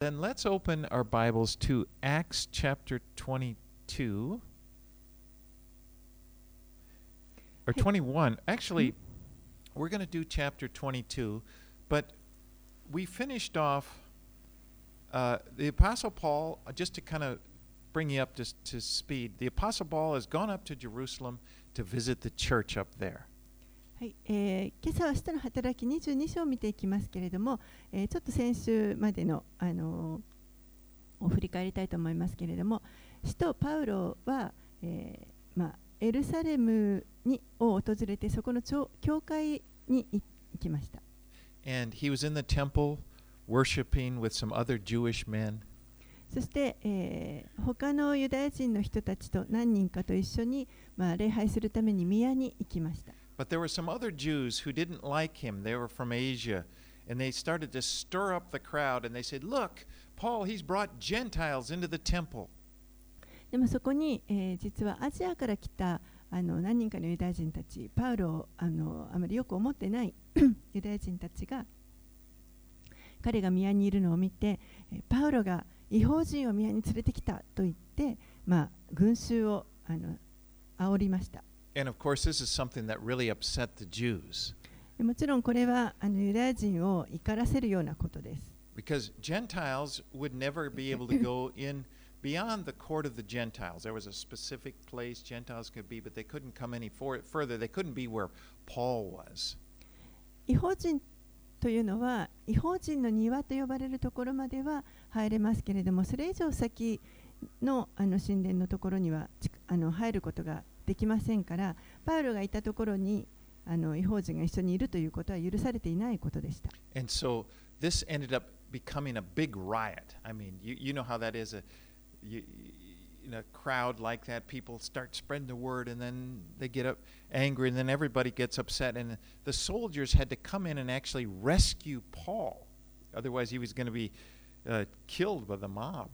Then let's open our Bibles to Acts chapter 22 or 21. Actually, we're going to do chapter 22, but we finished off uh, the Apostle Paul, uh, just to kind of bring you up to, to speed, the Apostle Paul has gone up to Jerusalem to visit the church up there. はいえー、今朝は使徒の働き22章を見ていきますけれども、えー、ちょっと先週までの、あのー、を振り返りたいと思いますけれども、使徒パウロは、えーまあ、エルサレムにを訪れて、そこの教会に行きました。And he was in the temple worshiping with some other Jewish men. そして、えー、他のユダヤ人の人たちと何人かと一緒に、まあ、礼拝するために宮に行きました。But there were some other Jews who didn't like him. They were from Asia. And they started to stir up the crowd and they said, Look, Paul, he's brought Gentiles into the temple. でもそこに、えー、実はアジアから来たあの何人かのユダヤ人たち、パウロをあのあまりよく思ってないユダヤ人たちが彼が宮にいるのを見て、パウロが違法人を宮に連れてきたと言って、まあ、群衆をあの煽りました。And of course, this is something that really upset the Jews. もちろんこれはあのユダヤ人を怒らせるようなことです。Because Gentiles would never be able to go in beyond the court of the Gentiles. There was a specific place Gentiles could be, but they couldn't come any further. They couldn't be where Paul was. 違法人というのは違法人の庭と呼ばれるところまでは入れますけれども、それ以上先のあの神殿のところにはあの入ることができませんからパウロがいたところにあの違法人が一緒にいるということは許されていないことでした。And so this ended up becoming a big riot. I mean, you, you know how that is a, you, in a crowd like that, people start spreading the word and then they get up angry and then everybody gets upset. And the soldiers had to come in and actually rescue Paul. Otherwise, he was going to be uh, killed by the mob.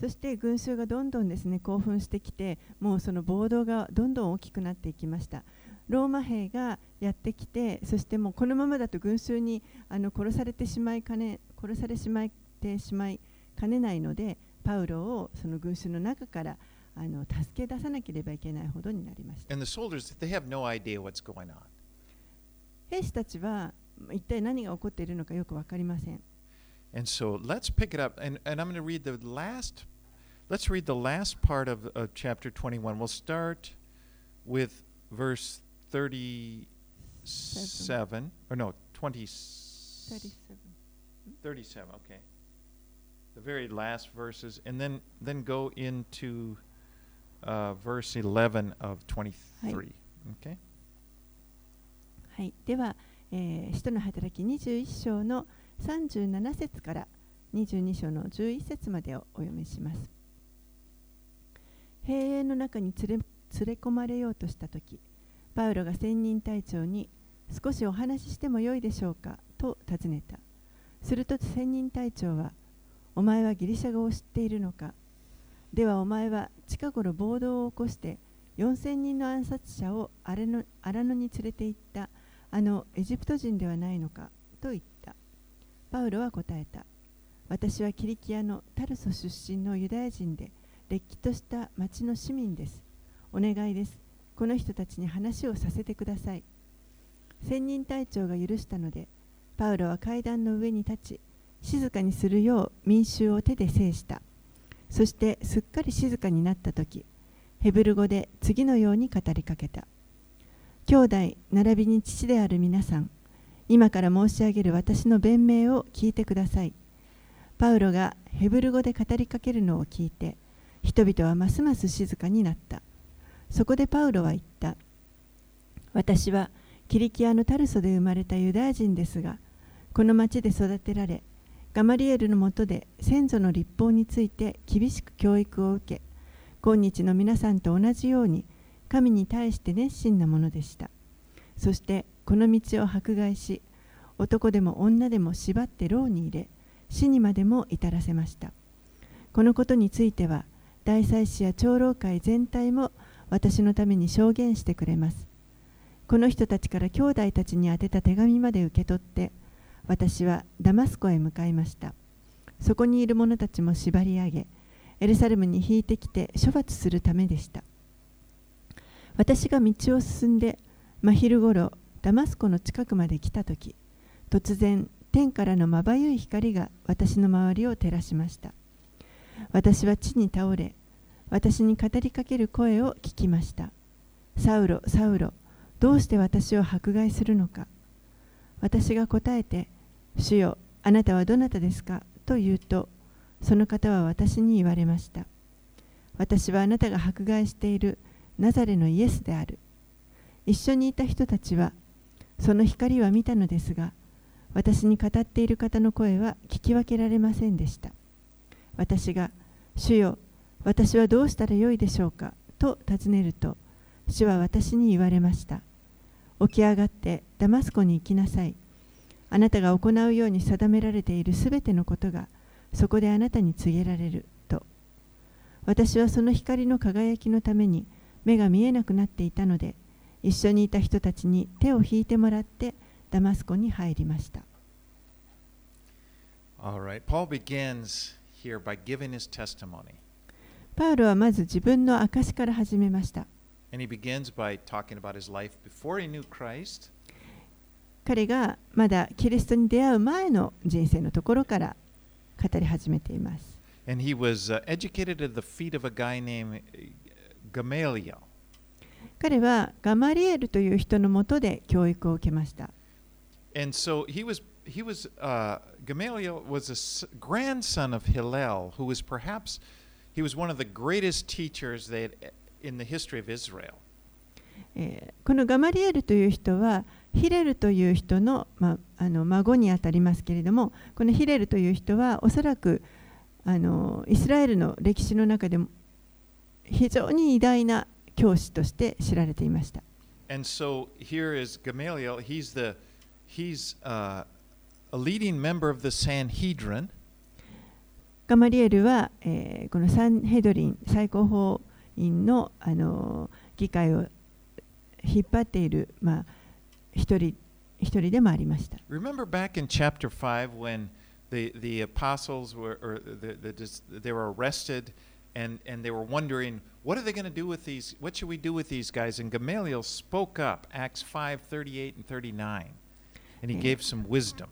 そして群衆がどんどんですね興奮してきてもうその暴動がどんどん大きくなっていきましたローマ兵がやってきてそしてもうこのままだと群衆にあの殺されてしまいかね殺されしまってしまいかねないのでパウロをその群衆の中からあの助け出さなければいけないほどになりました。soldiers, no 兵士たちは一体何が起こっているのかよく分かりません。And so let's pick it up, and, and I'm going to read the last. Let's read the last part of, of chapter 21. We'll start with verse 37, Seven. or no, 20, 37. 37, okay. The very last verses, and then, then go into uh, verse 11 of 23. Okay? はい、では、えー、使徒の働き21章の 37節から22章の11節までをお読みします。兵営の中に連れ連れ込まれようとしたとき、パウロが千人隊長に少しお話ししてもよいでしょうかと尋ねた。すると千人隊長は、お前はギリシャ語を知っているのか？ではお前は近頃暴動を起こして4000人の暗殺者を荒野に連れて行ったあのエジプト人ではないのか？と言った。パウロは答えた。私はキリキアのタルソ出身のユダヤ人で、れっきとした町の市民です。お願いです。この人たちに話をさせてください。千人隊長が許したので、パウロは階段の上に立ち、静かにするよう民衆を手で制した。そしてすっかり静かになった時、ヘブル語で次のように語りかけた。兄弟、並びに父である皆さん、今から申し上げる私の弁明を聞いてください。パウロがヘブル語で語りかけるのを聞いて、人々はますます静かになった。そこでパウロは言った。私はキリキアのタルソで生まれたユダヤ人ですが、この町で育てられ、ガマリエルのもとで先祖の立法について厳しく教育を受け、今日の皆さんと同じように神に対して熱心なものでした。そしてこの道を迫害し男でも女でも縛って牢に入れ死にまでも至らせました。このことについては大祭司や長老会全体も私のために証言してくれます。この人たちから兄弟たちに宛てた手紙まで受け取って私はダマスコへ向かいました。そこにいる者たちも縛り上げエルサレムに引いてきて処罰するためでした。私が道を進んで真昼ごろダマスコの近くまで来た時突然天からのまばゆい光が私の周りを照らしました。私は地に倒れ私に語りかける声を聞きました。サウロサウロどうして私を迫害するのか。私が答えて主よあなたはどなたですか？と言うとその方は私に言われました。私はあなたが迫害しているナザレのイエスである。一緒にいた人たちはその光は見たのですが私に語っている方の声は聞き分けられませんでした。私が「主よ私はどうしたらよいでしょうか?」と尋ねると主は私に言われました。起き上がってダマスコに行きなさい。あなたが行うように定められているすべてのことがそこであなたに告げられると。私はその光の輝きのために目が見えなくなっていたので一緒にいた人たちに手を引いてもらってダマスコに入りました。パウロはまず自分の証から始めました。彼がまだキリストに出会う前の人生のところから語り始めています。彼はガマリエルという人のもとで教育を受けました。このガマリエルという人は、ヒレルという人の,、孫にあたりますけれども、このヒレルという人は、おそらくイスラエルの歴史の中でも非常に偉大な教師として知られていました。And so here is Gamaliel. He's the, he's uh, a leading member of the Sanhedrin. ガマリエルは、えーこのサンヘドリン最高法院の、あの議会を引っ張っている、まあ、一人一人でもありました。Remember back in chapter 5 when the, the apostles were, or the, the, they were arrested and, and they were wondering, what are they going to do with these, what should we do with these guys? And Gamaliel spoke up, Acts 5 38 and 39, and he gave some wisdom.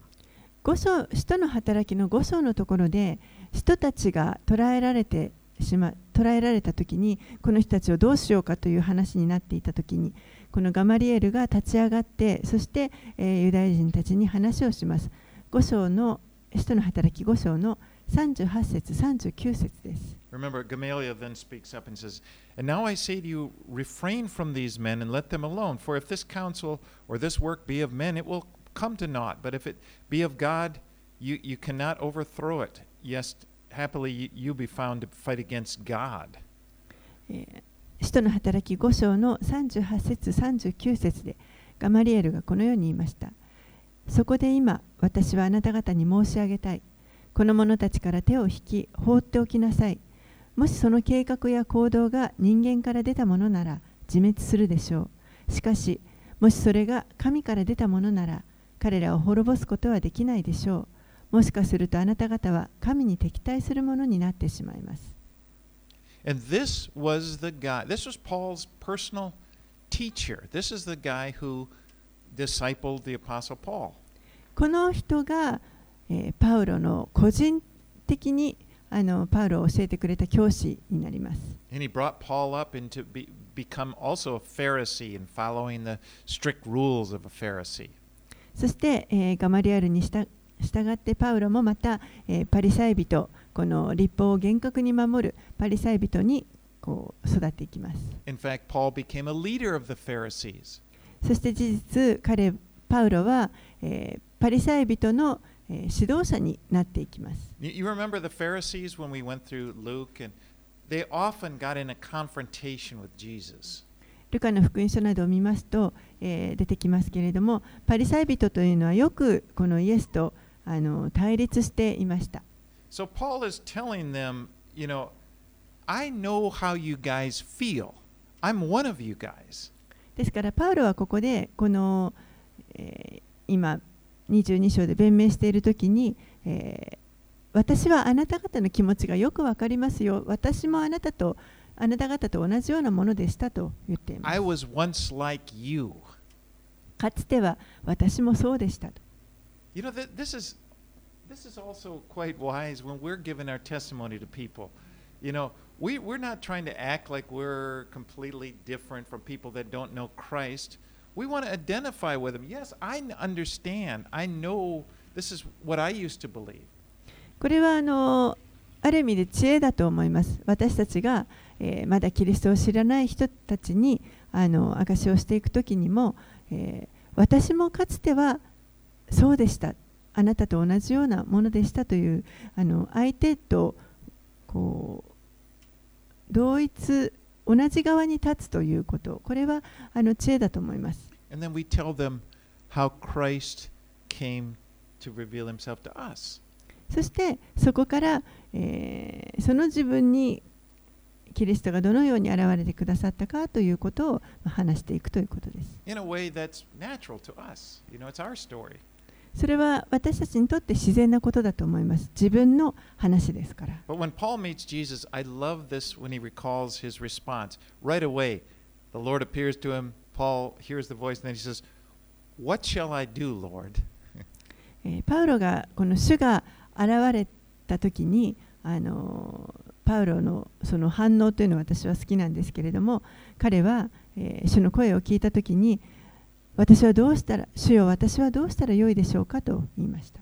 五章使徒の働きの5章のところで人たちが捕らえられてしま捕らえられた時にこの人たちをどうしようかという話になっていた時にこのガマリエルが立ち上がってそして、えーユダヤ人たちに話をします5章の使徒の働き5章の38節39節です Remember, Gamaliel then speaks up and says, And now I say to you, refrain from these men and let them alone. For if this counsel or this work be of men, it will come to naught. But if it be of God, you, you cannot overthrow it. Yes, happily you, you be found to fight against God. えー使徒の働き5章の38節39節でガマリエルがこのように言いましたそこで今私はあなた方に申し上げたいこの者たちから手を引き放っておきなさい もしその計画や行動が人間から出たものなら自滅するでしょうしかしもしそれが神から出たものなら彼らを滅ぼすことはできないでしょうもしかするとあなた方は神に敵対するものになってしまいます And this was the guy, this was Paul's personal teacher. This is the guy who discipled the Apostle Paul. この人が、えーパウロの個人的にあのパウロ教えてくれた教師になります。そして、えー、ガマリアルにした従ってパウロもまた、えー、パリサイ人この立法を厳格に守るパリサイ人にこう育っていきます。そして事実、彼、パウロは、えー、パリサイ人のえー指導者になっていきます。You, you remember the Pharisees when we went through Luke, and they often got in a confrontation with Jesus. ルカの福音書などを見ますと、えー出てきますけれどもパリサイ人というのはよくこのイエスとあの対立していました。So Paul is telling them, you know, I know how you guys feel. I'm one of you guys. ですからパウロはここでこの、えー今22章で弁明している時に、えー私はあなた方の気持ちがよくわかりますよ。私もあなたとあなた方と同じようなものでしたと言っています。I was once like you. かつては私もそうでしたと。You know, th- this is this is also quite wise when we're giving our testimony to people. You know, we, we're not trying to act like we're completely different from people that don't know Christ. We want to identify with them. Yes, I understand. I know this is what I used to believe. これはあのある意味で知恵だと思います。私たちが、えーまだキリストを知らない人たちにあの証しをしていくときにも、えー私もかつてはそうでした。あなたと同じようなものでしたというあの相手とこう同一同じ側に立つということ、これはあの知恵だと思います。そして、そこから、えー、その自分にキリストがどのように現れてくださったかということを話していくということです。それは私たちにとって自然なことだと思います。自分の話ですから。But when Paul meets Jesus, I love this when he recalls his response. Right away, the Lord appears to him. Paul hears the voice, and then he says, What shall I do, Lord? えーパウロがこの主が現れた時にあのーパウロのその反応というのは私は好きなんですけれども彼は、えー主の声を聞いた時に私はどうしたら、主よ私はどうしたらよいでしょうかと言いました。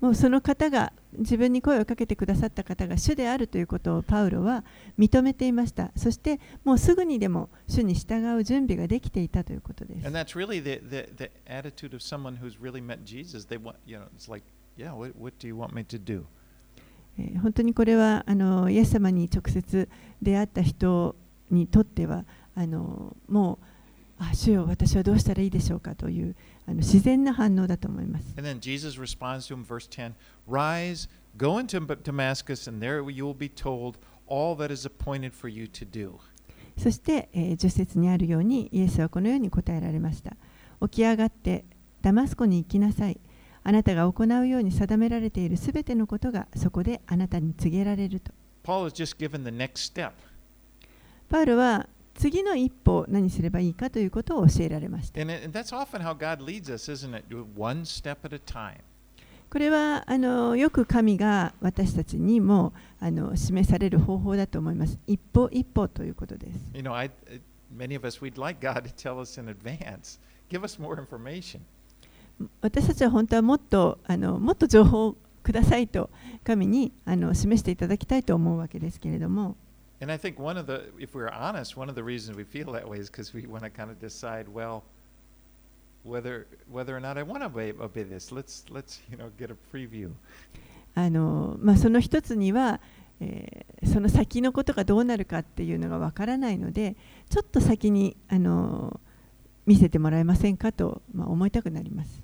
もうその方が自分に声をかけてくださった方が主であるということをパウロは認めていました。そしてもうすぐにでも主に従う準備ができていたということです。えー本当にこれはあのイエス様に直接出会った人にとってはあのもうあ主よ私はどうしたらいいでしょうかというあの自然な反応だと思います。And then Jesus responds to him, verse 10 Rise, go into Damascus, and there you will be told all that is appointed for you to do. そして、えー10節にあるようにイエスはこのように答えられました。起き上がってダマスコに行きなさい。あなたが行うように定められているすべてのことがそこであなたに告げられると。Paul パウルは次の一歩何すればいいかということを教えられました。これはあのよく神が私たちにもあの示される方法だと思います。一歩一歩ということです。私たちは本当はもっとあのもっと情報をくださいと神にあの示していただきたいと思うわけですけれども。あのまあその一つには、えー、その先のことがどうなるかっていうのがわからないのでちょっと先にあの見せてもらえませんかとまあ思いたくなります。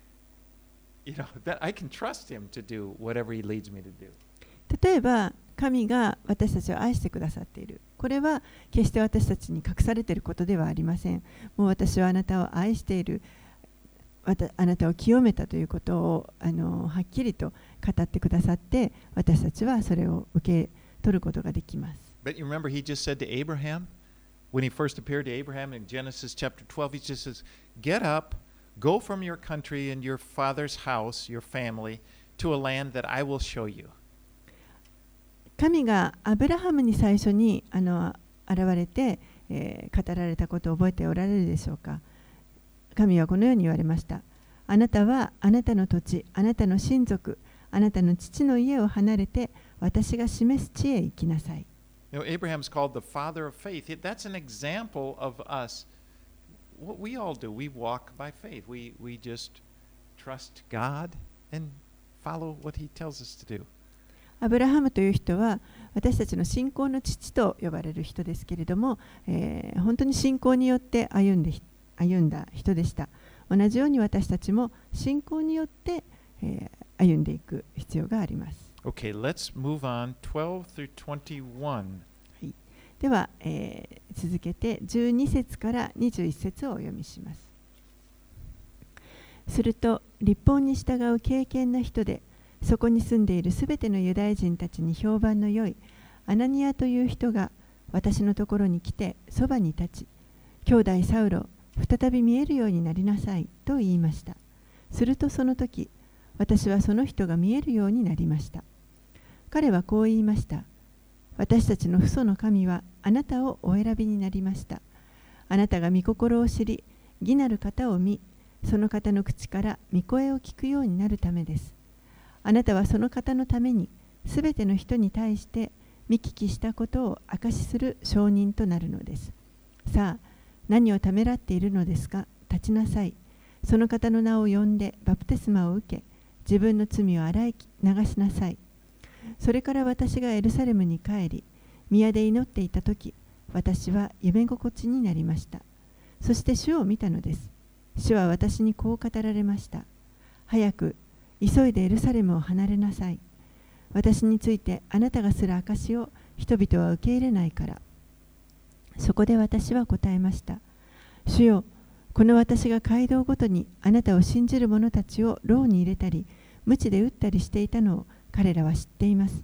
例えば、神が私たちを愛してくださっている。これは決して私たちに隠されていることではありません。もう私はあなたを愛している。あなたを清めたということをあのはっきりと語ってくださって、私たちはそれを受け取ることができます。But you remember, he just said to Abraham, when he first appeared to Abraham in Genesis chapter 12, he just says, Get! go from your country and your father's house, your family, to a land that I will show you." 神がアブラハムに最初にあの現れて、えー語られたことを覚えておられるでしょうか神はこのように言われましたあなたはあなたの土地あなたの親族あなたの父の家を離れて私が示す地へ行きなさい You know, Abraham's called the father of faith. It- That's an example of us. what we all do. We walk by faith. We, we just trust God and follow what He tells us to do. アブラハムという人は私たちの信仰の父と呼ばれる人ですけれども、えー本当に信仰によって歩んで歩んだ人でした同じように私たちも信仰によって、えー歩んでいく必要があります Okay, let's move on. 12 through 21. では、えー続けて12節から21節をお読みします。すると立法に従う敬虔な人でそこに住んでいるすべてのユダヤ人たちに評判の良いアナニアという人が私のところに来てそばに立ち兄弟サウロ再び見えるようになりなさいと言いました。するとその時私はその人が見えるようになりました。彼はこう言いました。私たちの父祖の神はあなたをお選びになりました。あなたが御心を知り義なる方を見その方の口から御声を聞くようになるためです。あなたはその方のためにすべての人に対して見聞きしたことを証しする証人となるのです。さあ何をためらっているのですか？立ちなさい。その方の名を呼んでバプテスマを受け自分の罪を洗い流しなさい。それから私がエルサレムに帰り宮で祈っていた時私は夢心地になりました。そして主を見たのです。主は私にこう語られました。早く急いでエルサレムを離れなさい。私についてあなたがする証を人々は受け入れないから。そこで私は答えました。主よこの私が街道ごとにあなたを信じる者たちを牢に入れたり鞭で打ったりしていたのを彼らは知っています。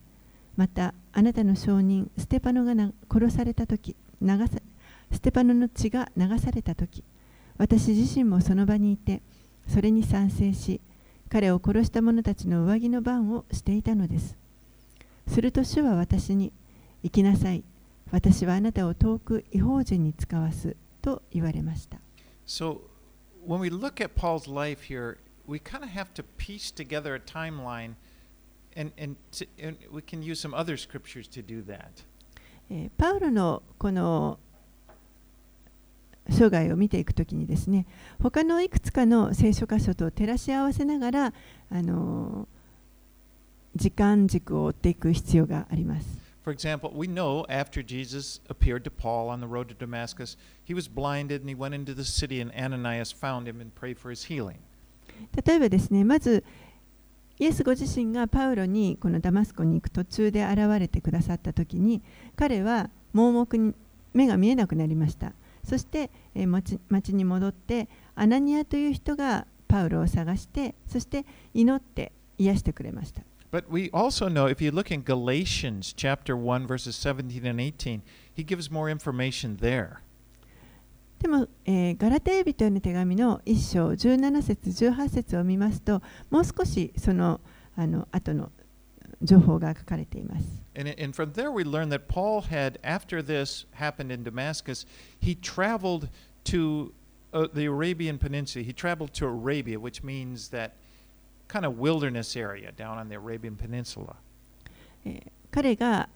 またあなたの証人ステパノがな殺された時流さステパノの血が流された時私自身もその場にいてそれに賛成し彼を殺した者たちの上着の番をしていたのです。すると主は私に行きなさい。私はあなたを遠く違法人に使わすと言われました。So, when we look at Paul's life here, we kind of have to piece together a timeline, and, and, to, and we can use some other scriptures to do that. えーパウロのこの生涯を見ていくときにですね他のいくつかの聖書箇所と照らし合わせながら、あのー時間軸を追っていく必要があります。For example, we know after Jesus appeared to Paul on the road to Damascus, he was blinded and he went into the city, and Ananias found him and prayed for his healing. 例えばですねまずイエスご自身がパウロにこのダマスコに行く途中で現れてくださった時に彼は盲目に目が見えなくなりましたそして、町に戻ってアナニアという人がパウロを探してそして祈って癒してくれました But we also know, if you look in Galatians chapter 1, verses 17 and 18, he gives more information there. でも、えーガラテヤ人への手紙の1章17節18節を見ますともう少しそのあの後の情報が書かれています And, and from there, we learn that Paul had, after this happened in Damascus, he traveled to uh, the Arabian Peninsula. He traveled to Arabia, which means that kind of wilderness area down on the Arabian Peninsula. えー彼が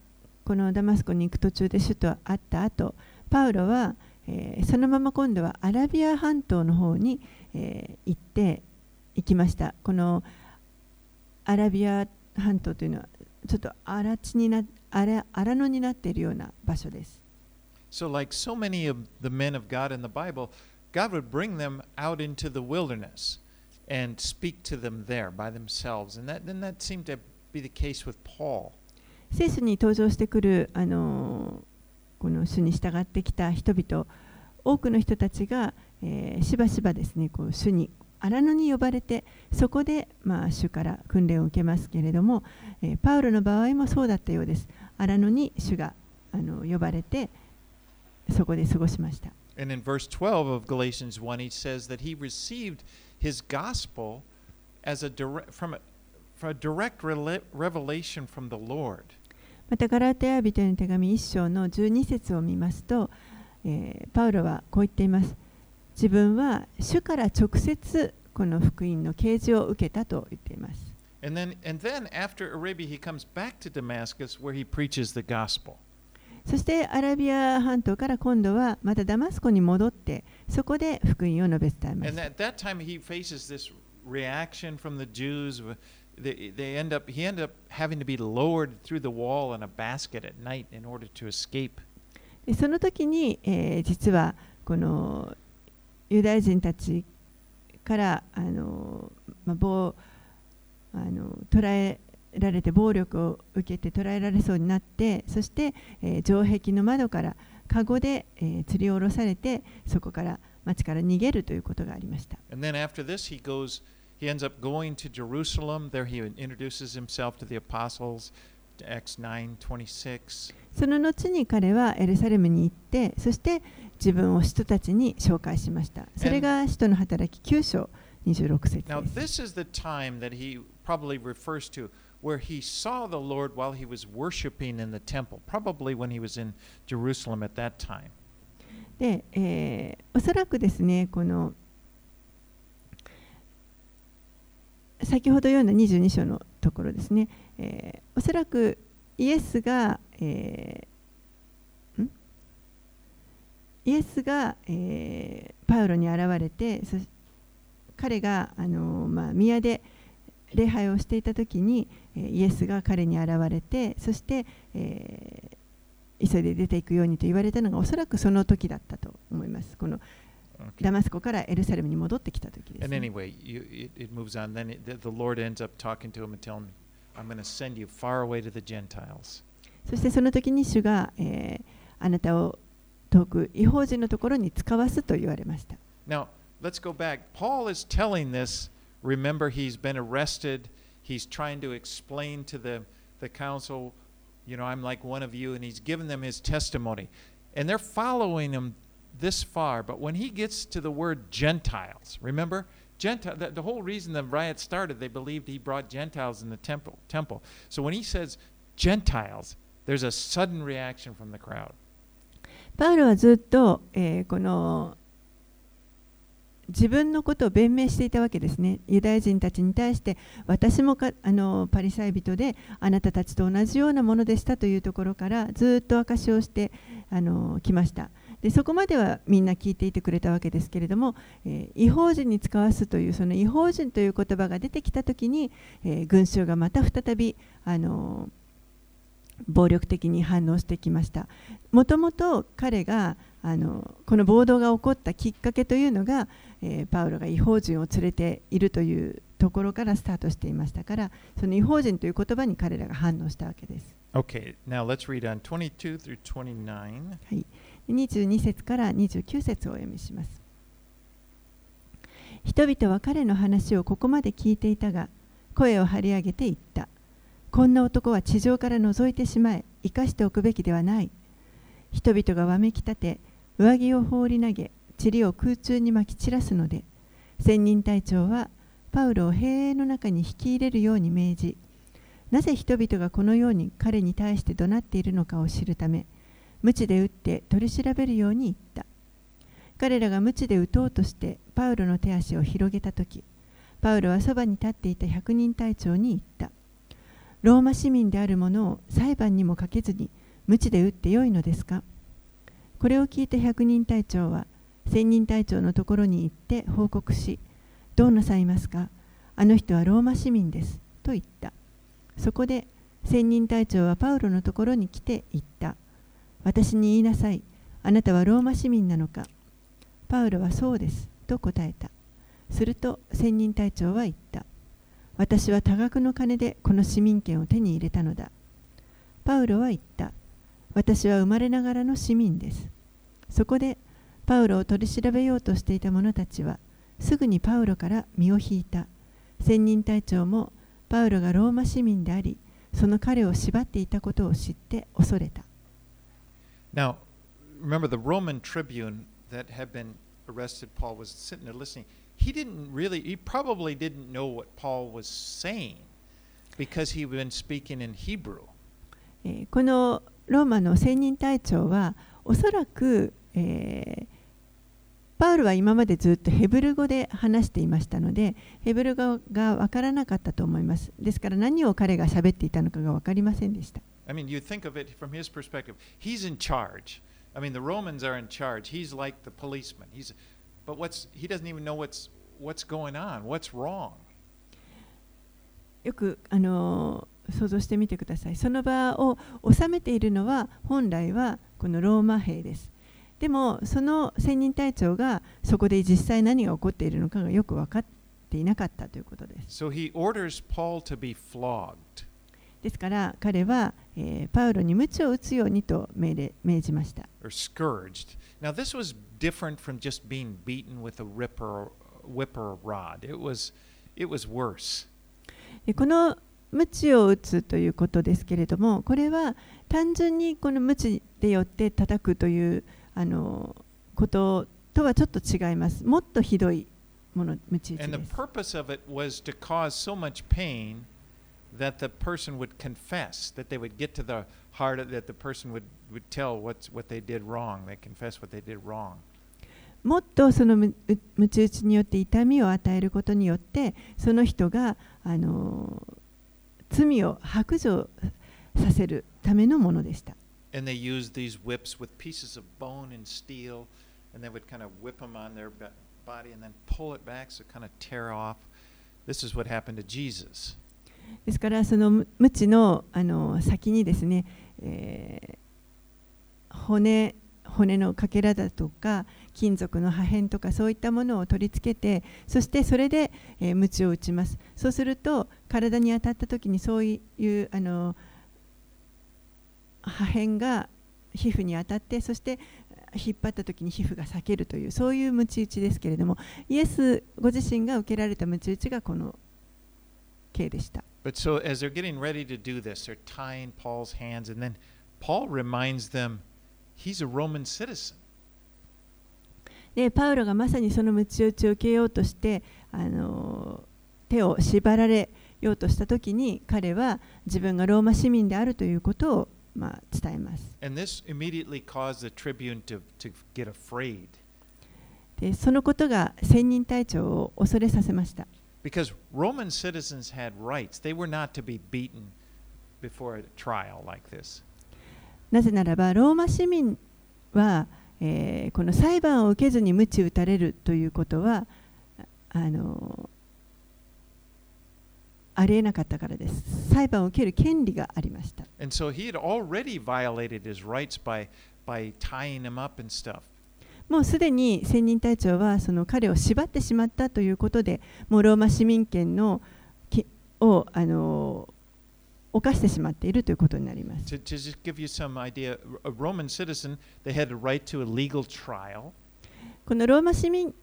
このダマスコに行く途中で主と会った後パウロは、えーそのまま今度はアラビア半島の方に、えー行って行きましたこのアラビア半島というのはちょっと荒地にな荒荒野になっているような場所です So, like so many of the men of God in the Bible, God would bring them out into the wilderness and speak to them there by themselves. And that, then that seemed to be the case with Paul. 聖書に登場してくる、あのーこの主に従ってきた人々多くの人たちが、えーしばしばですねこう主に荒野に呼ばれてそこで、まあ、主から訓練を受けますけれども、えーパウロの場合もそうだったようです荒野に主があの呼ばれてそこで過ごしました And in verse 12 of Galatians 1, he says that he received his gospel as a direct, from, a, from a direct revelation from the Lord. またガラテヤ人への手紙1章の12節を見ますと、え、パウロはこう言っています。自分は主から直接この福音の啓示を受けたと言っています。そしてアラビア半島から今度はまたダマスコに戻ってそこで福音を述べたえます。They, they end up, he ended up having to be lowered through the wall in a basket at night in order to escape. でその時に、えー実はこのユダヤ人たちからあの、まあ、暴あの捕らえられて暴力を受けて捕らえられそうになってそして、えー城壁の窓からカゴで、えー吊り下ろされてそこから町から逃げるということがありました。And then after this, he goes, he ends up going to Jerusalem. There he introduces himself to the apostles, Acts 9 26. その後に彼はエルサレムに行ってそして自分を人たちに紹介しました。それが使徒の働き9章26節 Now, です。this is the time that he probably refers to where he saw the Lord while he was worshiping in the temple, probably when he was in Jerusalem at that time. で、えーおそらくですね、この先ほど読んだ22章のところですね、えーおそらくイエスが、えーイエスが、えーパウロに現れて、彼が、あのまあ、宮で礼拝をしていた時に、えイエスが彼に現れて、そして、え急いで出ていくようにと言われたのがおそらくその時だったと思います。このダマスコからエルサレムに戻ってきた時です、 And ね。 anyway, you, it, it moves on. Then it, the, the Lord ends up talking to him and telling him, I'm going to send you far away to the Gentiles. そしてその時に主が、えーあなたを遠く違法人のところに使わすと言われました。 Now, let's go back. Paul is telling this. Remember, he's been arrested. He's trying to explain to the, the council, you know, I'm like one of you, and he's given them his testimony. And they're following him this far. But when he gets to the word Gentiles, remember? Gentile, the, the whole reason the riot started, they believed he brought Gentiles in the temple. temple. So when he says Gentiles, there's a sudden reaction from the crowd. パウロはずっと、えーこの自分のことを弁明していたわけですね。ユダヤ人たちに対して私もかあのパリサイ人であなたたちと同じようなものでしたというところからずっと証しをしてあの来ました。でそこまではみんな聞いていてくれたわけですけれども、えー違法人に使わすというその違法人という言葉が出てきたときに、えー群衆がまた再びあの暴力的に反応してきました。もともと彼があのこの暴動が起こったきっかけというのが、えーパウロが違法人を連れているというところからスタートしていましたからその違法人という言葉に彼らが反応したわけです。Okay, now let's read on 22 through 29. はい、22節から29節をお読みします。人々は彼の話をここまで聞いていたが声を張り上げて言った。こんな男は地上から覗いてしまえ生かしておくべきではない。人々がわめき立て上着を放り投げ塵を空中にまき散らすので仙人隊長はパウロを兵営の中に引き入れるように命じなぜ人々がこのように彼に対して怒鳴っているのかを知るため鞭で打って取り調べるように言った。彼らが鞭で打とうとしてパウロの手足を広げた時パウロはそばに立っていた百人隊長に言った。ローマ市民である者を裁判にもかけずに鞭で打ってよいのですか？これを聞いた百人隊長は千人隊長のところに行って報告しどうなさいますか？あの人はローマ市民ですと言った。そこで千人隊長はパウロのところに来て言った。私に言いなさい。あなたはローマ市民なのか。パウロはそうです。と答えた。すると千人隊長は言った。私は多額の金でこの市民権を手に入れたのだ。パウロは言った。私は生まれながらの市民です。そこでパウロを取り調べようとしていた者たちはすぐにパウロから身を引いた。千人隊長もパウロがローマ市民でありその彼を縛っていたことを知って恐れた。Now, remember the Roman tribune that had been arrested Paul was sitting there listening. He didn't really, he probably didn't know what Paul was saying because he had been speaking in Hebrew. このローマの千人隊長はおそらく、えーパウルは今までずっとヘブル語で話していましたのでヘブル語が分からなかったと思いますですから何を彼が喋っていたのかが分かりませんでした I mean, you think of it from his perspective. He's in charge. I mean, the Romans are in charge. He's like the policeman. He's, but what's he doesn't even know what's what's going on. What's wrong? よくあの想像してみてください。その場を治めているのは本来はこのローマ兵です。でもその専任隊長がそこで実際何が起こっているのかがよく分かっていなかったということです。So he orders Paul to be flogged. ですから彼は、えー、パウロに鞭を打つようにと命令命じました。Or scourged. Now this was different from just being beaten with a ripper, whipper rod. It was, it was worse. この鞭を打つということですけれども、これは単純にこの鞭でよって叩くというあのこととはちょっと違います。もっとひどいもの、鞭打ちです。And the purpose of it was to cause so much pain that the person would confess, that they would get to the heart of that the person would, would tell what's, what they did wrong, they confess what they did wrong. もっとそのむむち打ちによって痛みを与えることによってその人があの罪を白状させるためのものでした。And they used these whips with pieces of bone and steel, and they would kind of whip them on their body and then pull it back so kind of tear off. This is what happened to Jesus. ですからその鞭のあの先にですね、えー、骨骨のかけらだとか金属の破片とかそういったものを取り付けてそしてそれで、えー、鞭を打ちますそうすると体に当たった時にそういうあの破片が皮膚に当たってそして引っ張った時に皮膚が裂けるというそういう鞭打ちですけれどもイエスご自身が受けられた鞭打ちがこの刑でした。But so as they're getting ready to do this, they're tying Paul's hands, and then Paul reminds them he's a Roman citizen. でパウロがまさにその鞭打ちを受けようとしてあの手を縛られようとしたときに彼は自分がローマ市民であるということを、まあ、伝えます。And this immediately caused the tribune to, to get afraid. でそのことが専任隊長を恐れさせました。Because Roman citizens had rights. They were not to be beaten before a trial like this. なぜならば、ローマ市民は、えー、この裁判を受けずに鞭打たれるということはあのありえなかったからです。裁判を受ける権利がありました。And so he had already violated his rights by, by tying him up and stuff. もうすでに千人隊長はその彼を縛ってしまったということで、もうローマ市民権のきをあの犯してしまっているということになります。このローマ市民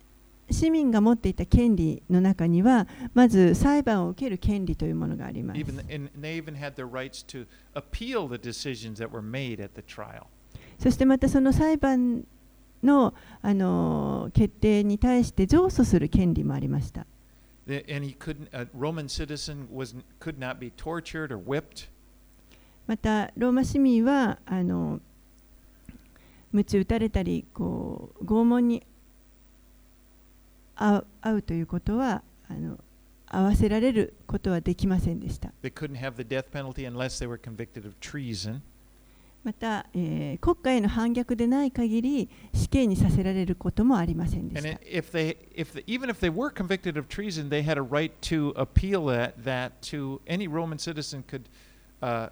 市民が持っていた権利の中にはまず裁判を受ける権利というものがあります。そしてまたその裁判のあの決定に対して上訴する権利もありました。また、ローマ市民はあの鞭打たれたりこう拷問に遭うということはあの合わせられることはできませんでした。また、えー、国家への反逆でない限り死刑にさせられることもありませんでした。If they, if they, even if they were convicted of treason, they had a right to appeal that, that to any Roman citizen could uh,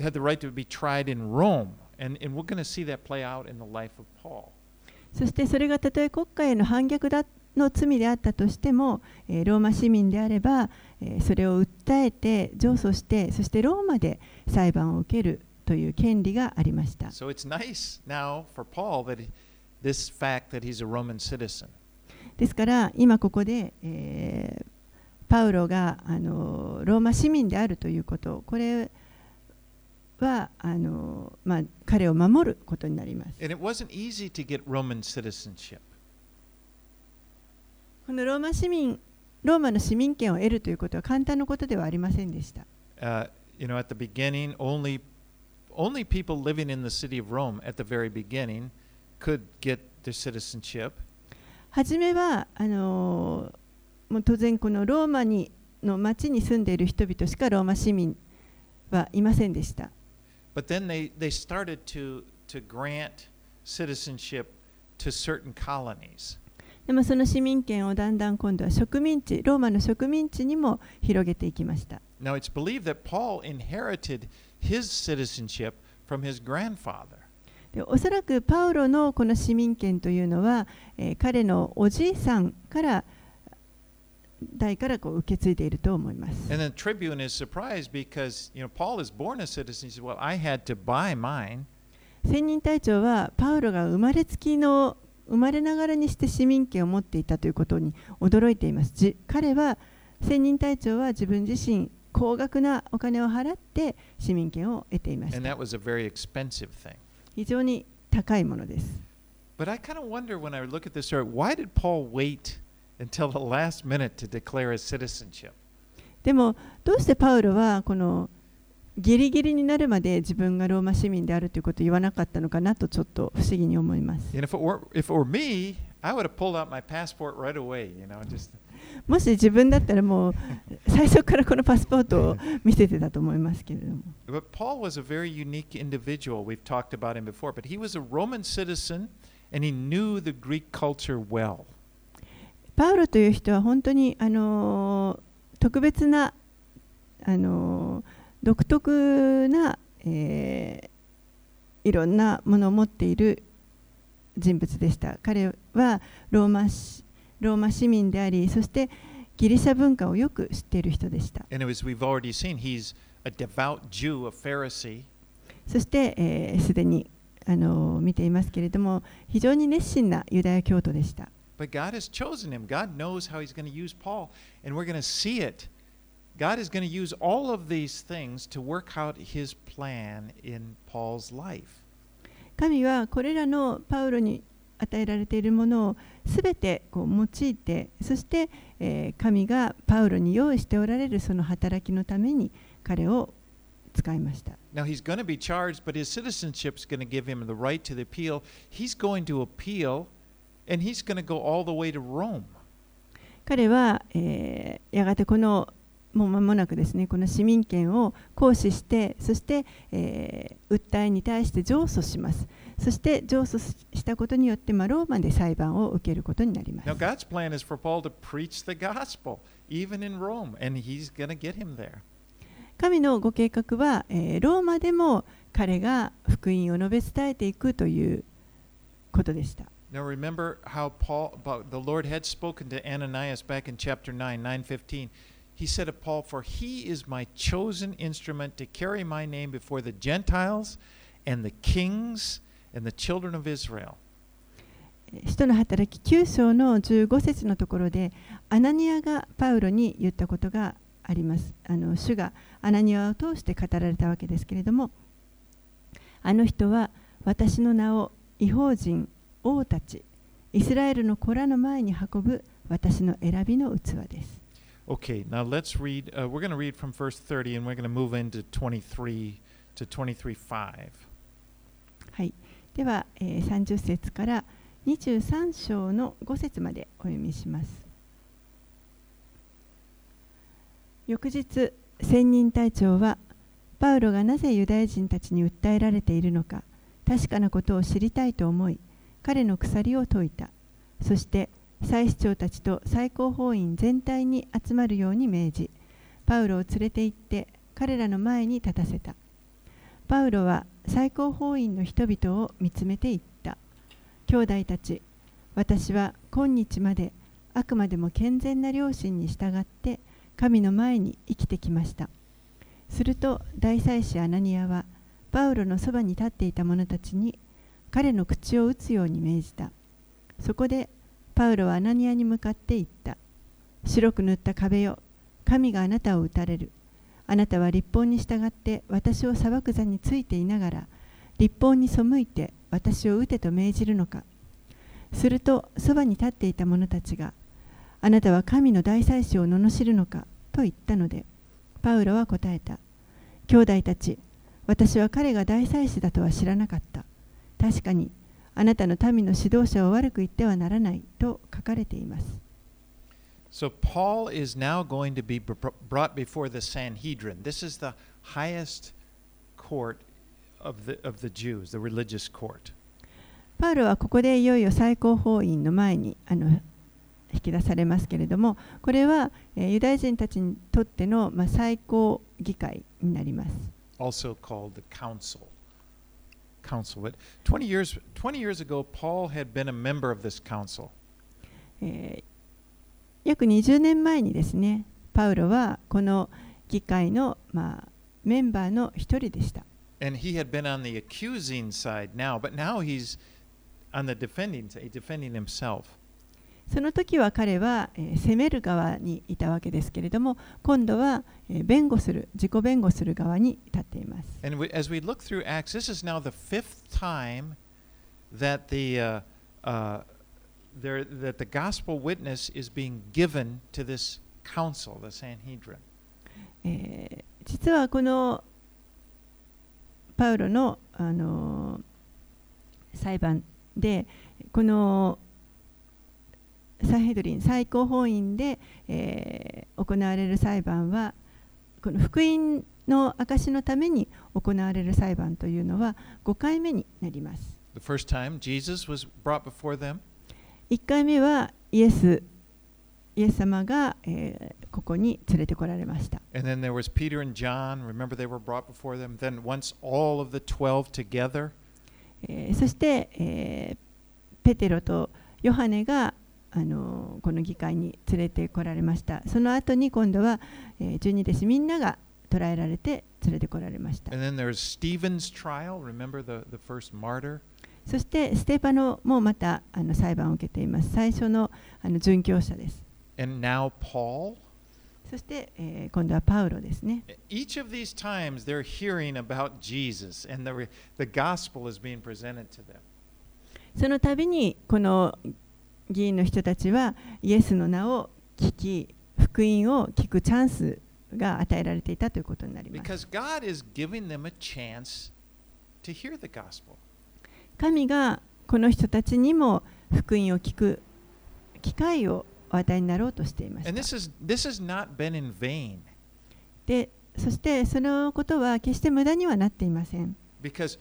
had the right to be tried in Rome. And, and we're going to see that play out in the life of Paul. そしてそれがたとえ国家への反逆だの罪であったとしても、えー、ローマ市民であれば、えー、それを訴えて上訴してそしてローマで裁判を受けるという権利がありました。So it's nice now for Paul that this fact that he's a Roman citizen. ですから今ここで、えー、パウロがあのローマ市民であるということこれはあの、まあ、彼を守ることになります。And it wasn't easy to get Roman citizenship. このローマ市民、ローマの市民権を得るということは簡単なことではありませんでした。Uh, you know, at the beginning, only, only people living in the city of Rome at the very beginning could get their citizenship. はじめはあのもう当然このローマにの町に住んでいる人々しかローマ市民はいませんでした。But then they, they started to, to grant citizenship to certain colonies. でもその市民権をだんだん今度は植民地、ローマの植民地にも広げていきました。Now, it's believed that Paul inherited his citizenship from his grandfather. でおそらくパウロのこの市民権というのは、えー彼のおじいさんから代からこう受け継いでいると思います。And then Tribune is surprised because, you know, Paul is born a citizen. He said, Well, I had to buy mine. 専任隊長はパウロが生まれつきの生まれながらにして市民権を持っていたということに驚いています。じ彼は専任隊長は自分自身高額なお金を払って市民権を得ていました.非常に高いものです。But I kind of wonder when I look at this story, why did Paul wait until the last minute to declare his citizenship? でもどうしてパウロはこのギリギリになるまで自分がローマ市民であるということを言わなかったのかなとちょっと不思議に思います。もし自分だったらもう最初からこのパスポートを見せてたと思いますけれども。But Paul was a very unique individual. We've talked about him before, but he was a Roman citizen and he knew the Greek culture well. パウロという人は本当にあのー特別なあのー独特な、えー、いろんなものを持っている人物でした。彼はロー,マローマ市民でありそしてギリシャ文化をよく知っている人でした。そして、えー、すでにあの見ていますけれども非常に熱心なユダヤ教徒でした。God is going to use all of these things to work out his plan in Paul's life. 神はこれらのパウロに与えられているものをすべてこう用いてそして、えー神がパウロに用意しておられるその働きのために彼を使いました Now he's going to be charged, but his citizenship is going to give him the right to the appeal. He's going to appeal, and he's going to go all the way to Rome. 彼は、えーやがてこのもう間もなくですねこの市民権を行使してそして、訴えに対して上訴します。そして上訴したことによって、まあ、ローマで裁判を受けることになります。神のご計画は、えー、ローマでも彼が福音を述べ伝えていくということでした。He said of Paul, "For he is my chosen instrument to carry my name before the Gentiles and the kings and the children of Israel." 使徒の働き9章の15節のところでアナニアがパウロに言ったことがあります。あの主がアナニアを通して語られたわけですけれどもあの人は私の名を違法人、王たち、イスラエルの子らの前に運ぶ私の選びの器です。Okay, now let's read. Uh, we're going to read from verse 30, and we're going to move into 23 to 23:5. はい、では、えー30節から23章の5節までお読みします。翌日、専任隊長は、パウロがなぜユダヤ人たちに訴えられているのか、確かなことを知りたいと思い、彼の鎖を解いた。そして、祭司長たちと最高法院全体に集まるように命じ、パウロを連れて行って、彼らの前に立たせた。パウロは最高法院の人々を見つめていった。兄弟たち、私は今日まであくまでも健全な良心に従って神の前に生きてきました。すると大祭司アナニアはパウロのそばに立っていた者たちに彼の口を打つように命じた。そこでパウロはアナニアに向かって言った。白く塗った壁よ、神があなたを打たれる。あなたは立法に従って私を裁く座についていながら立法に背いて私を撃てと命じるのかするとそばに立っていた者たちがあなたは神の大祭司を罵るのかと言ったのでパウロは答えた兄弟たち私は彼が大祭司だとは知らなかった確かにあなたの民の指導者を悪く言ってはならないと書かれています So Paul is now going to be br- brought before the Sanhedrin. This is the highest court of the, of the Jews, the religious court. パウロはここでいよいよ最高法院の前にあの引き出されますけれどもこれは、えーユダヤ人たちにとっての、まあ、最高議会になります。also called the council. Council. But 20 years, 20 years ago, Paul had been a member of this council. えー約20年前にですねパウロはこの議会の、まあ、メンバーの一人でした。 And he had been on the accusing side now, but now he's on the defending side, defending himself. その時は彼は、えー責める側にいたわけですけれども今度は、えー弁護する自己弁護する側に立っています。And as we look through Acts, this is now the fifth time that the uh, uh, there, that the gospel witness is being given to this council, the Sanhedrin. えー実はこのパウロの、あのー裁判でこのサヘドリン最高法院で、えー、行われる裁判はこの福音の証のために行われる裁判というのは5回目になります。1回目はイエス,イエス様が、えー、ここに連れてこられました。ペテロとヨハネが、あのこの議会に連れてこられました。その後に今度は、えー、12弟子みんなが捕らえられて連れてこられました。そしてステパノもまたあの裁判を受けています。最初の,あの殉教者です。そして、え、今度はパウロですね。その度にこの議員の人たちはイエスの名を聞き福音を聞くチャンスが与えられていたということになります。Because God is giving them a chance to hear the gospel. 神がこの人たちにも福音を聞く機会をお与えになろうとしていました。This is this でそしてそのことは決して無駄にはなっていません because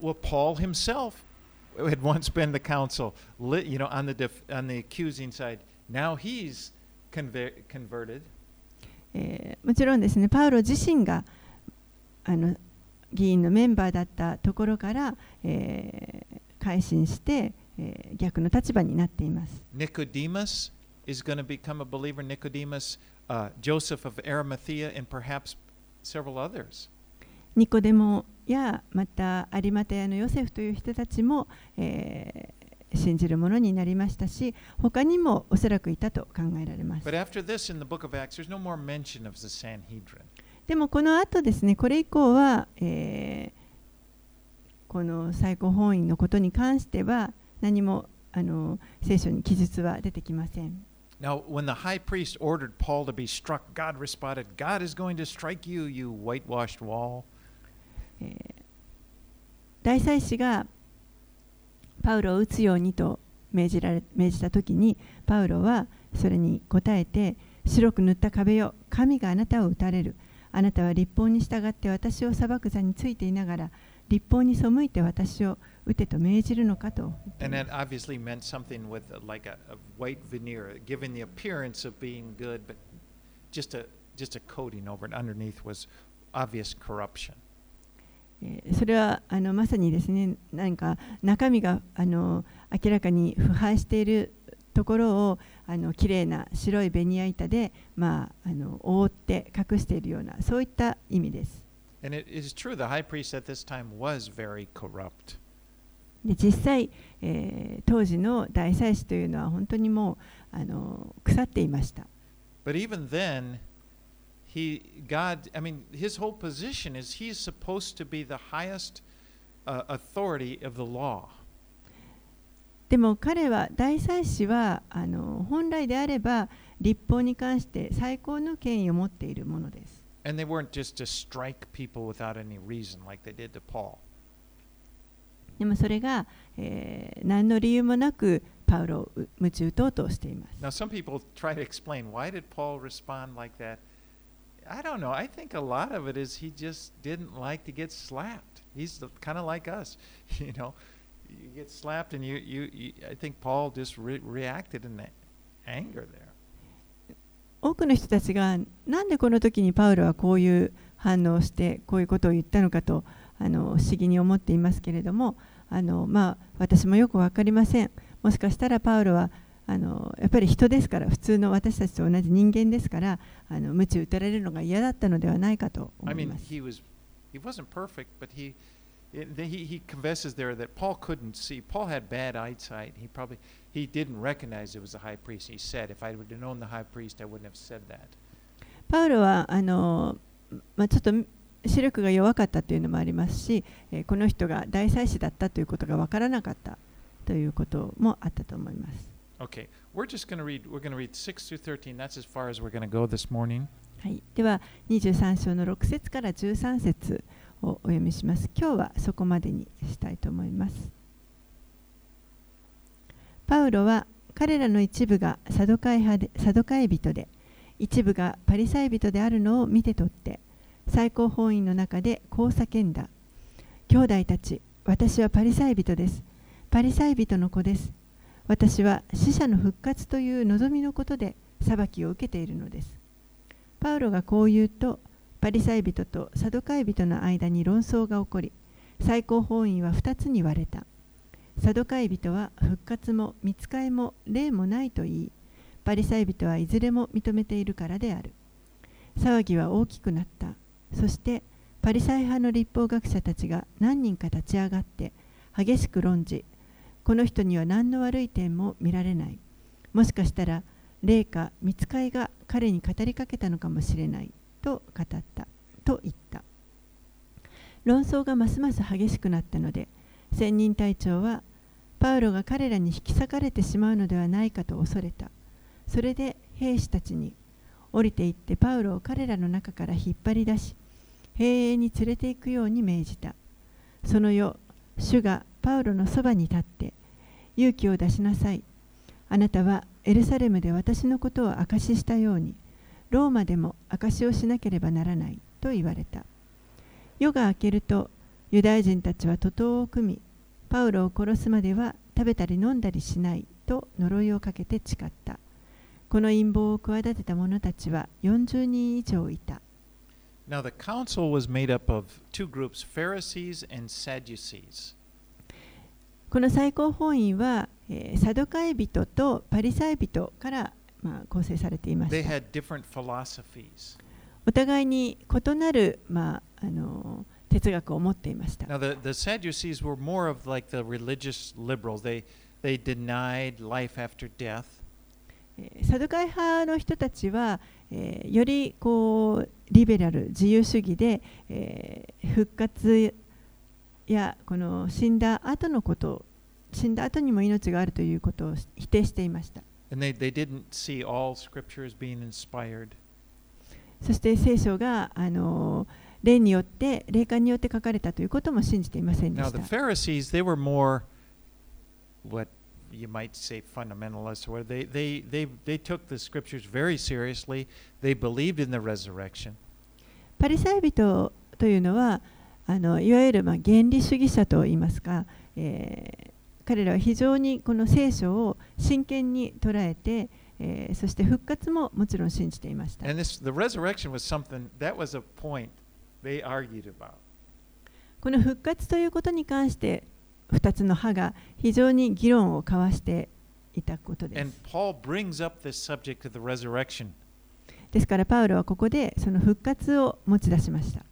well Paul himself had once been the counsel li- you know on the def- on the accusing side now he's conver- converted えーもちろんですねパウロ自身があの議員のメンバーだったところから、えー改心して、えー逆の立場になっています Nicodemus is going to become a believer Nicodemus uh, Joseph of Arimathea and perhaps several others ニコデモやまた有馬テヤのヨセフという人たちも、えー信じるものになりましたし他にもおそらくいたと考えられます this Acts no でもこの後ですねこれ以降は、えーこの最高法院のことに関しては何もあの聖書に記述は出てきません Now, when the high priest ordered Paul to be struck, God responded, God is going to strike you, you whitewashed wall. えー大祭司がパウロを撃つようにと命じられ命じた時にパウロはそれに答えて白く塗った壁よ神があなたを撃たれるあなたは立法に従って私を裁く座についていながら立法に背いて私を撃てと命じるのかと言ってい And that obviously meant something with uh, like a, a white veneer, giving the appearance of being good, but just a just a coating over it. Underneath was obvious corruption. えーそれはあのまさにですねなんか中身があの明らかに腐敗しているところをあの綺麗な白いベニヤ板で、まあ、あの覆って隠しているようなそういった意味です。And it is true, the high priest at this time was very corrupt. で実際、えー当時の大祭司というのは本当にもうあの腐っていました。But even then, he God, I mean, his whole position is he's supposed to be the highest uh, authority of the law. でも彼は大祭司はあの本来であれば立法に関して最高の権威を持っているものです。 And they weren't just to strike people without any reason like they did to Paul. でもそれが、えー何の理由もなくパウロをう鞭打とうとしています。 Now, some people try to explain why did Paul respond like that, I don't know. I think a lot of it is he just didn't like to get slapped. He's kind of like us, you know. You get slapped, and you, you, you I think Paul just re- reacted in anger there. 多くの人たちがなんでこの時にパウロはこういう反応をしてこういうことを言ったのかとあの不思議に思っていますけれどもあの、まあ、私もよく分かりませんもしかしたらパウロはあのやっぱり人ですから普通の私たちと同じ人間ですからあの鞭打たれるのが嫌だったのではないかと思います。I mean, he was, he wasn't perfect, but he, he, he confesses there that Paul couldn't see. Paul had bad eyesight. He probably he didn't recognize it was the high priest. He said, if I would have known the high priest, I wouldn't have said that. パウロはあの、まあ、ちょっと視力が弱かったというのもありますし、えー、この人が大祭司だったということが分からなかったということもあったと思います。Okay, we're just going to read, we're going to read 6 through 13. That's as far as we're going to go this morning. はい、では23章の6節から13節をお読みします。今日はそこまでにしたいと思います。パウロは彼らの一部がサドカイ派でサドカイ人で一部がパリサイ人であるのを見て取って最高法院の中でこう叫んだ兄弟たち私はパリサイ人ですパリサイ人の子です私は死者の復活という望みのことで裁きを受けているのです。パウロがこう言うと、パリサイ人とサドカイ人の間に論争が起こり、最高法院は2つに割れた。サドカイ人は復活も見つかいも霊もないと言い、パリサイ人はいずれも認めているからである。騒ぎは大きくなった。そしてパリサイ派の立法学者たちが何人か立ち上がって激しく論じこの人には何の悪い点も見られない。もしかしたら霊か見つかいが彼に語りかけたのかもしれない。と語った。と言った。論争がますます激しくなったので専任隊長はパウロが彼らに引き裂かれてしまうのではないかと恐れた。それで兵士たちに降りていってパウロを彼らの中から引っ張り出し兵営に連れて行くように命じた。その夜主がパウロのそばに立って勇気を出しなさい。あなたはエルサレムで私のことを証ししたようにローマでも証しをしなければならないと言われた。夜が明けるとユダヤ人たちは徒党を組みパウロを殺すまでは食べたり飲んだりしないと呪いをかけて誓った。この陰謀を企てた者たちは40人以上いた。Now the council was made up of two groups, Pharisees and Sadducees. この最高法院は、えー、サドカイ人とパリサイ人から、まあ、構成されていました。お互いに異なる、まあ、あの哲学を持っていました。Now, the, the Sadducees were more of like the religious liberals. They, they denied life after death. サドカイ派の人たちは、えー、よりこうリベラル、自由主義で、えー、復活やこの死んだ後のこと死んだ後にも命があるということを否定していました。そして聖書があの霊によって霊感によって書かれたということも信じていませんでした。Now, the Pharisees, they were more what you might say fundamentalists, or they, they, they, they took the scriptures very seriously. They believed in the resurrection. パリサイ人というのはあのいわゆるまあ原理主義者といいますか、えー、彼らは非常にこの聖書を真剣に捉えて、えー、そして復活ももちろん信じていました。この復活ということに関して2つの派が非常に議論を交わしていたことです。ですからパウロはここでその復活を持ち出しました。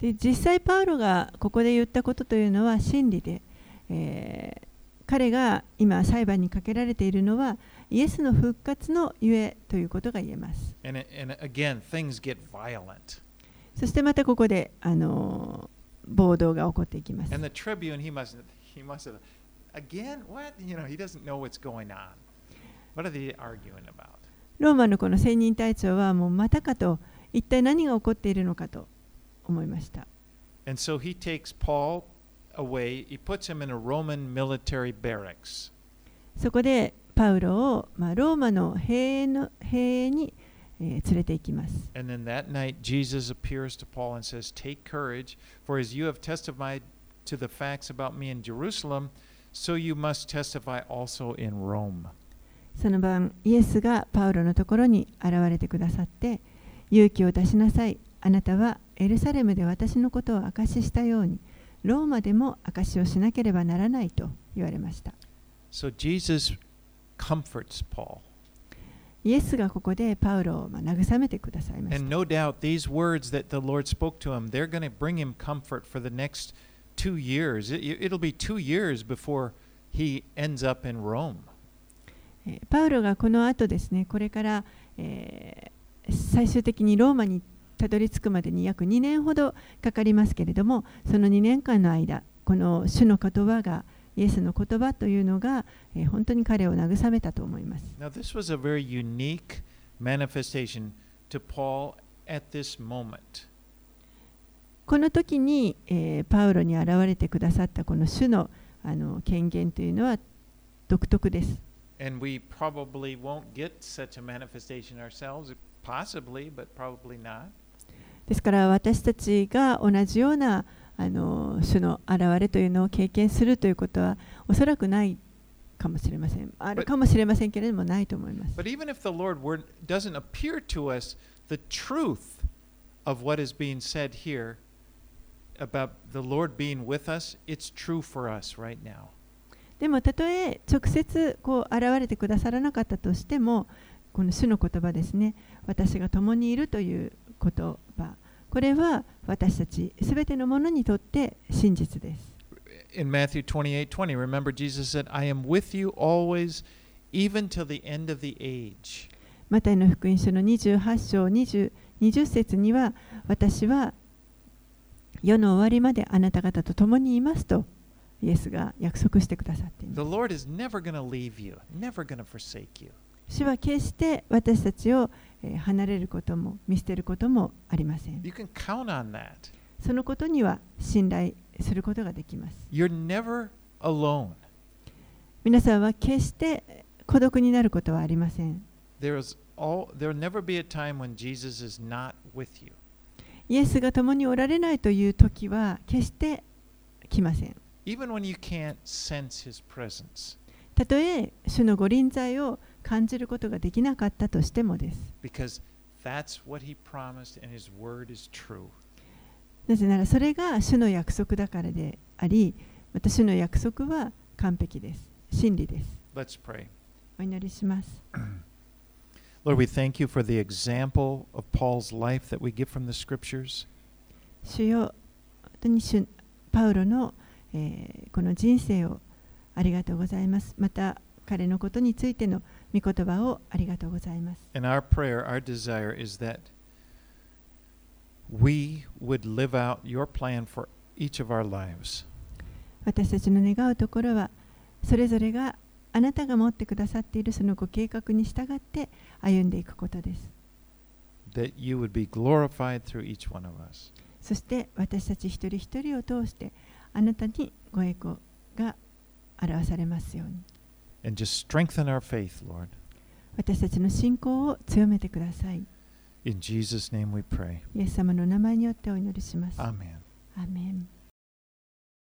で実際パウロがここで言ったことというのは真理で、彼が今裁判にかけられているのはイエスの復活のゆえということが言えます。そしてまたここで、あの、暴動が起こっていきます。He must have, again, what? You know, he doesn't know what's going on. ローマのこの専任隊長はもうまたかと一体何が起こっているのかと思いました。And so he takes Paul away, he puts him in a Roman military barracks. そこでパウロを、まあ、ローマの兵の兵に、えー連れて行きます。And then that night, Jesus appears to Paul and says, Take courage, for as you have testified to the facts about me in Jerusalem, so you must testify also in Rome. その晩、イエスがパウロのところに現れてくださって、勇気を出しなさい。あなたはエルサレムで私のことを証ししたように、ローマでも証しをしなければならないと言われました。So Jesus comforts Paul. イエスがここでパウロをまあ慰めてくださいまし And た。no doubt these words that the Lord spoke to him, they're going to bring him comfort for the next two years. It, it'll be two years before he ends up in Rome. えーパウロがこの後ですね、これから、えー最終的にローマにたどり着くまでに約2年ほどかかりますけれども、その2年間の間、この主の言葉が、イエスの言葉というのが、えー本当に彼を慰めたと思います。Now, this was a very unique manifestation to Paul at this moment. この時に、えーパウロに現れてくださったこの主のあの権限というのは独特です。And we probably won't get such a manifestation ourselves, possibly, but probably not. ですから私たちが同じようなあの主の現れというのを経験するということはおそらくないかもしれません。あるかもしれませんけれどもないと思います。But even if the Lord were, doesn't appear to us, the truth of what is being said here about the Lord being with us, it's true for us right now. でもたとえ直接こう現れてくださらなかったとしてもこの主の言葉ですね私が共にいるという言葉これは私たちすべてのものにとって真実です。In Matthew 28 20, remember Jesus said, I am with you always, even till the end of the age. マタイの福音書の28章 20, 20節には私は世の終わりまであなた方と共にいますとイエスが約束してくださっていま The す。Lord is never going to leave you, never going to forsake you. 主は決して私たちをえー離れることも見捨てることもありません。You can count on that. そのことには信頼することができます。You're never alone. 皆さんは決して孤独になることはありません。There is all there'll never be a time when Jesus is not with you. イエスが共におられないという時は決して来ません。たとえ主のご臨在を感じることができなかったとしてもです。Because that's what he promised and his word is true. なぜならそれが主の約束だからであり、また主の約束は完璧です。真理です。お祈りします。Lord, we thank you for the example of Paul's life that we get from the scriptures. 主よ、本当に主パウロの、えーこの人生をありがとうございます。また彼のことについての御言葉をありがとうございます。 And our prayer, our desire is that we would live out your plan for each of our lives. 私たちの願うところは、それぞれが あなたが持ってくださっているそのご計画に従って歩んでいくことです。That you would be glorified through each one of us. そして私たち一人一人を通してあなたにご栄光が表されますように。And just strengthen our faith, Lord. 私たちの信仰を強めてください。In Jesus' name we pray. イエス様の名前によってお祈りします。ア Amen. ーメン